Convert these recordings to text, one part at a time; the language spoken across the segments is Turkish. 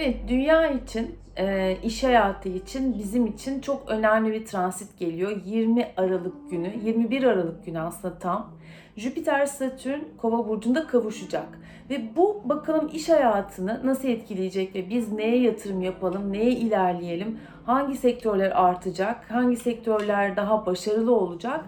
Evet, dünya için, e, iş hayatı için, bizim için çok önemli bir transit geliyor. 20 Aralık günü, 21 Aralık günü aslında tam. Jüpiter Satürn Kova burcunda kavuşacak. Ve bu bakalım iş hayatını nasıl etkileyecek ve biz neye yatırım yapalım, neye ilerleyelim, hangi sektörler artacak, hangi sektörler daha başarılı olacak.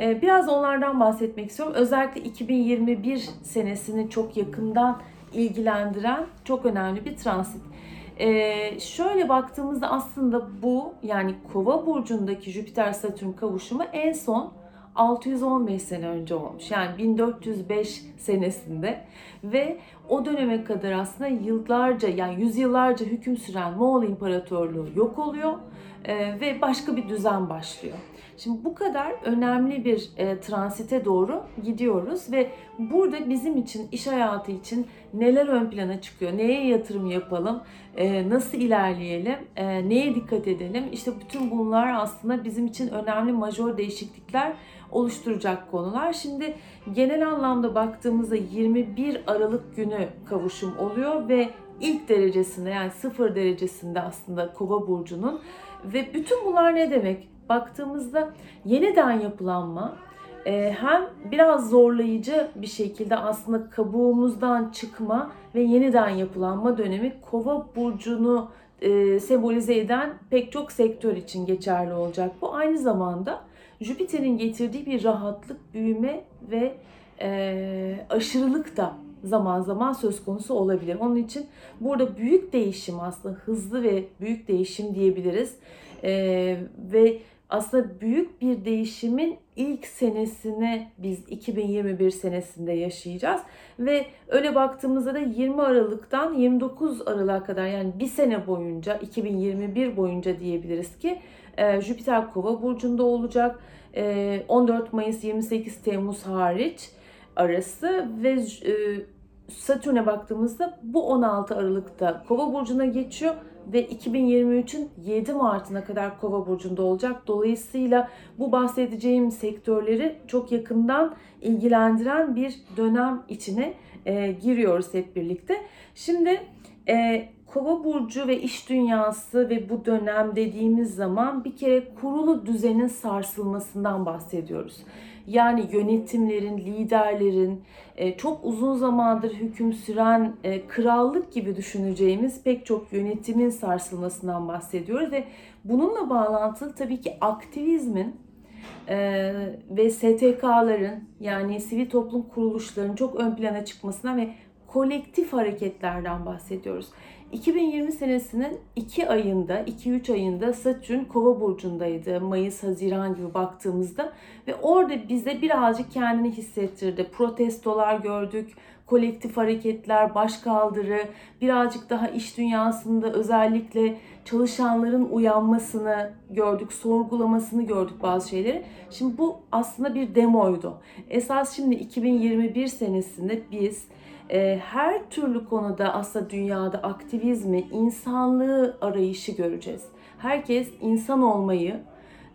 E, biraz onlardan bahsetmek istiyorum. Özellikle 2021 senesini çok yakından ilgilendiren çok önemli bir transit. Ee, şöyle baktığımızda aslında bu yani Kova burcundaki Jüpiter Satürn kavuşumu en son 615 sene önce olmuş. Yani 1405 senesinde ve o döneme kadar aslında yıllarca yani yüzyıllarca hüküm süren Moğol İmparatorluğu yok oluyor e, ve başka bir düzen başlıyor. Şimdi bu kadar önemli bir e, transite doğru gidiyoruz ve burada bizim için iş hayatı için neler ön plana çıkıyor, neye yatırım yapalım, e, nasıl ilerleyelim, e, neye dikkat edelim. İşte bütün bunlar aslında bizim için önemli majör değişiklikler oluşturacak konular. Şimdi genel anlamda baktığımızda 21 Aralık günü kavuşum oluyor ve ilk derecesinde yani sıfır derecesinde aslında Kova burcunun ve bütün bunlar ne demek? Baktığımızda yeniden yapılanma e, hem biraz zorlayıcı bir şekilde aslında kabuğumuzdan çıkma ve yeniden yapılanma dönemi Kova burcunu e, sembolize eden pek çok sektör için geçerli olacak. Bu aynı zamanda Jüpiter'in getirdiği bir rahatlık, büyüme ve e, aşırılık da zaman zaman söz konusu olabilir. Onun için burada büyük değişim aslında hızlı ve büyük değişim diyebiliriz. E, ve aslında büyük bir değişimin ilk senesini biz 2021 senesinde yaşayacağız. Ve öyle baktığımızda da 20 Aralık'tan 29 Aralık'a kadar yani bir sene boyunca 2021 boyunca diyebiliriz ki e, Jüpiter Kova burcunda olacak. 14 e, Mayıs 28 Temmuz hariç arası ve e, Satürn'e baktığımızda bu 16 Aralık'ta Kova burcuna geçiyor ve 2023'ün 7 Mart'ına kadar Kova burcunda olacak. Dolayısıyla bu bahsedeceğim sektörleri çok yakından ilgilendiren bir dönem içine e, giriyoruz hep birlikte. Şimdi e, Kova burcu ve iş dünyası ve bu dönem dediğimiz zaman bir kere kurulu düzenin sarsılmasından bahsediyoruz. Yani yönetimlerin, liderlerin e, çok uzun zamandır hüküm süren e, krallık gibi düşüneceğimiz pek çok yönetimin sarsılmasından bahsediyoruz ve bununla bağlantılı tabii ki aktivizmin e, ve STK'ların yani sivil toplum kuruluşlarının çok ön plana çıkmasına ve kolektif hareketlerden bahsediyoruz. 2020 senesinin 2 ayında, 2-3 ayında Satürn Kova burcundaydı. Mayıs, Haziran gibi baktığımızda ve orada bize birazcık kendini hissettirdi. Protestolar gördük, kolektif hareketler, başkaldırı, birazcık daha iş dünyasında özellikle çalışanların uyanmasını gördük, sorgulamasını gördük bazı şeyleri. Şimdi bu aslında bir demoydu. Esas şimdi 2021 senesinde biz e, her türlü konuda aslında dünyada aktivizmi, insanlığı arayışı göreceğiz. Herkes insan olmayı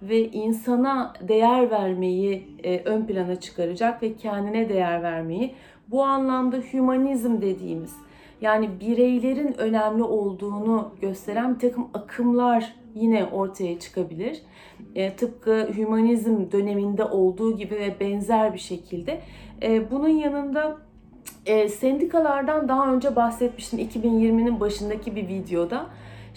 ve insana değer vermeyi e, ön plana çıkaracak ve kendine değer vermeyi. Bu anlamda hümanizm dediğimiz yani bireylerin önemli olduğunu gösteren bir takım akımlar yine ortaya çıkabilir. E, tıpkı hümanizm döneminde olduğu gibi ve benzer bir şekilde. E, bunun yanında e, sendikalardan daha önce bahsetmiştim 2020'nin başındaki bir videoda.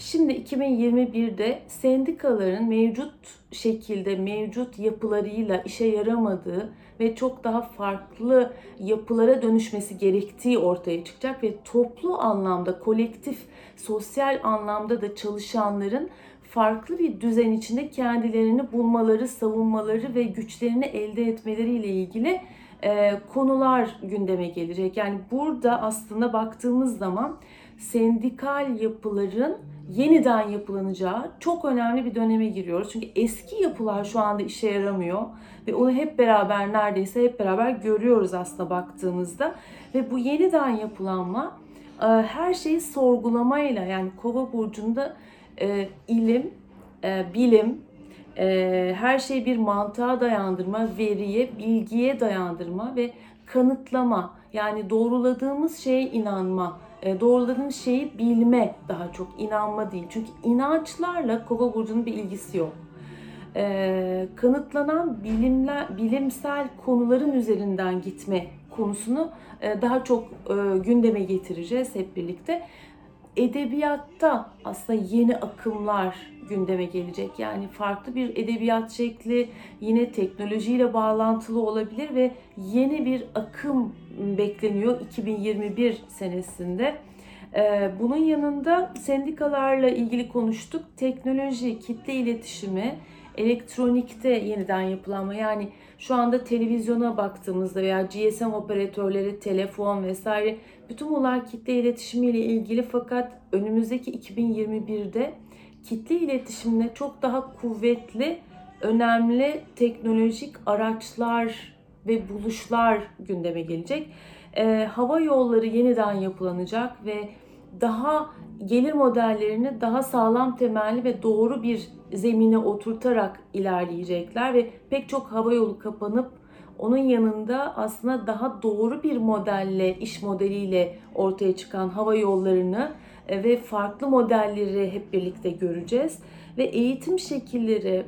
Şimdi 2021'de sendikaların mevcut şekilde mevcut yapılarıyla işe yaramadığı ve çok daha farklı yapılara dönüşmesi gerektiği ortaya çıkacak ve toplu anlamda, kolektif, sosyal anlamda da çalışanların farklı bir düzen içinde kendilerini bulmaları, savunmaları ve güçlerini elde etmeleriyle ilgili e, konular gündeme gelecek. Yani burada aslında baktığımız zaman sendikal yapıların yeniden yapılanacağı çok önemli bir döneme giriyoruz. Çünkü eski yapılar şu anda işe yaramıyor ve onu hep beraber neredeyse hep beraber görüyoruz aslında baktığımızda ve bu yeniden yapılanma e, her şeyi sorgulamayla yani Kova burcunda e, ilim, e, bilim, her şeyi bir mantığa dayandırma, veriye, bilgiye dayandırma ve kanıtlama yani doğruladığımız şeye inanma e, doğruladığımız şeyi bilme daha çok inanma değil. Çünkü inançlarla kova burcunun bir ilgisi yok. E, kanıtlanan bilimler, bilimsel konuların üzerinden gitme konusunu e, daha çok e, gündeme getireceğiz hep birlikte. Edebiyatta aslında yeni akımlar gündeme gelecek. Yani farklı bir edebiyat şekli yine teknolojiyle bağlantılı olabilir ve yeni bir akım bekleniyor 2021 senesinde. Ee, bunun yanında sendikalarla ilgili konuştuk. Teknoloji, kitle iletişimi, elektronikte yeniden yapılanma yani şu anda televizyona baktığımızda veya GSM operatörleri, telefon vesaire bütün bunlar kitle iletişimiyle ilgili fakat önümüzdeki 2021'de kitle iletişimine çok daha kuvvetli, önemli teknolojik araçlar ve buluşlar gündeme gelecek. E, hava yolları yeniden yapılanacak ve daha gelir modellerini daha sağlam temelli ve doğru bir zemine oturtarak ilerleyecekler ve pek çok hava yolu kapanıp onun yanında aslında daha doğru bir modelle, iş modeliyle ortaya çıkan hava yollarını e, ve farklı modelleri hep birlikte göreceğiz. Ve eğitim şekilleri,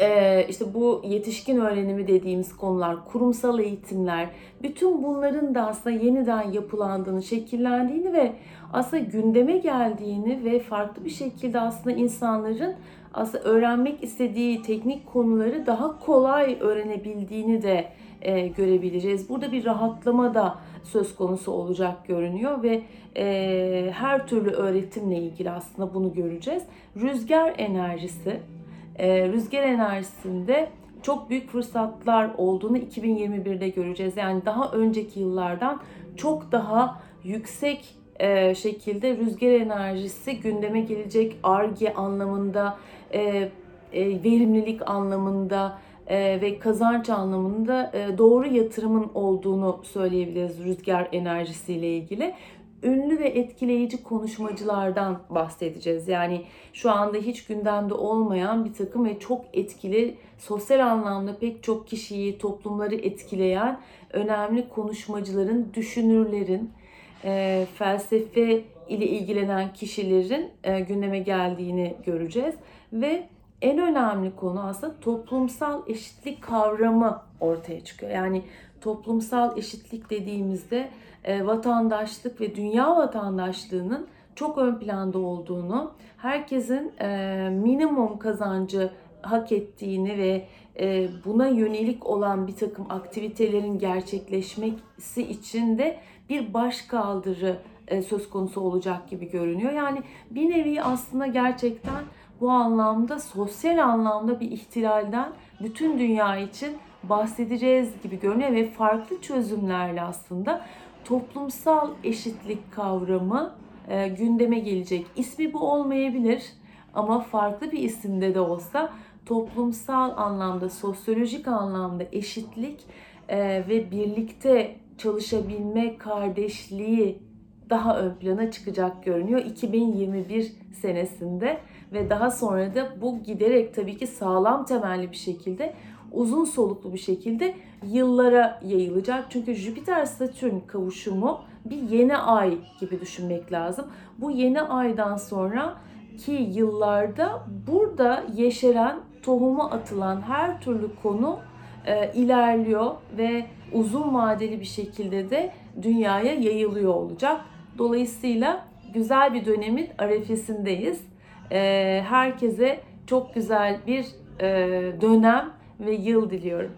e, işte bu yetişkin öğrenimi dediğimiz konular, kurumsal eğitimler, bütün bunların da aslında yeniden yapılandığını, şekillendiğini ve aslında gündeme geldiğini ve farklı bir şekilde aslında insanların aslında öğrenmek istediği teknik konuları daha kolay öğrenebildiğini de e, görebileceğiz. Burada bir rahatlama da söz konusu olacak görünüyor ve e, her türlü öğretimle ilgili aslında bunu göreceğiz. Rüzgar enerjisi, e, rüzgar enerjisinde çok büyük fırsatlar olduğunu 2021'de göreceğiz. Yani daha önceki yıllardan çok daha yüksek e, şekilde rüzgar enerjisi gündeme gelecek arge anlamında, e, e, verimlilik anlamında ve kazanç anlamında doğru yatırımın olduğunu söyleyebiliriz rüzgar enerjisiyle ilgili ünlü ve etkileyici konuşmacılardan bahsedeceğiz. Yani şu anda hiç gündemde olmayan bir takım ve çok etkili, sosyal anlamda pek çok kişiyi, toplumları etkileyen önemli konuşmacıların, düşünürlerin, e, felsefe ile ilgilenen kişilerin e, gündeme geldiğini göreceğiz. Ve en önemli konu aslında toplumsal eşitlik kavramı ortaya çıkıyor. Yani toplumsal eşitlik dediğimizde vatandaşlık ve dünya vatandaşlığının çok ön planda olduğunu, herkesin e, minimum kazancı hak ettiğini ve e, buna yönelik olan bir takım aktivitelerin gerçekleşmesi için de bir baş kaldırı e, söz konusu olacak gibi görünüyor. Yani bir nevi aslında gerçekten bu anlamda sosyal anlamda bir ihtilalden bütün dünya için bahsedeceğiz gibi görünüyor ve farklı çözümlerle aslında toplumsal eşitlik kavramı e, gündeme gelecek. İsmi bu olmayabilir ama farklı bir isimde de olsa toplumsal anlamda, sosyolojik anlamda eşitlik e, ve birlikte çalışabilme kardeşliği daha ön plana çıkacak görünüyor 2021 senesinde ve daha sonra da bu giderek tabii ki sağlam temelli bir şekilde uzun soluklu bir şekilde yıllara yayılacak. Çünkü Jüpiter Satürn kavuşumu bir yeni ay gibi düşünmek lazım. Bu yeni aydan sonra ki yıllarda burada yeşeren, tohumu atılan her türlü konu e, ilerliyor ve uzun vadeli bir şekilde de dünyaya yayılıyor olacak. Dolayısıyla güzel bir dönemin arefesindeyiz. E, herkese çok güzel bir e, dönem ve yıl diliyorum.